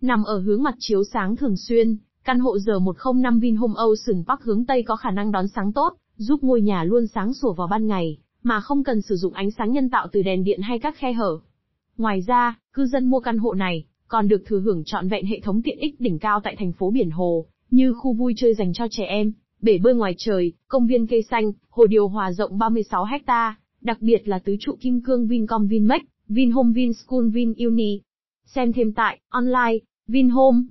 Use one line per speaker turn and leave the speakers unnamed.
Nằm ở hướng mặt chiếu sáng thường xuyên, căn hộ giờ 105 Vinhome Ocean Park hướng Tây có khả năng đón sáng tốt, giúp ngôi nhà luôn sáng sủa vào ban ngày, mà không cần sử dụng ánh sáng nhân tạo từ đèn điện hay các khe hở. Ngoài ra, cư dân mua căn hộ này, còn được thừa hưởng trọn vẹn hệ thống tiện ích đỉnh cao tại thành phố Biển Hồ, như khu vui chơi dành cho trẻ em, bể bơi ngoài trời, công viên cây xanh, hồ điều hòa rộng 36 ha, đặc biệt là tứ trụ kim cương Vincom Vinmec, Vinhome Vinschool Vinuni. Xem thêm tại, online, Vinhome.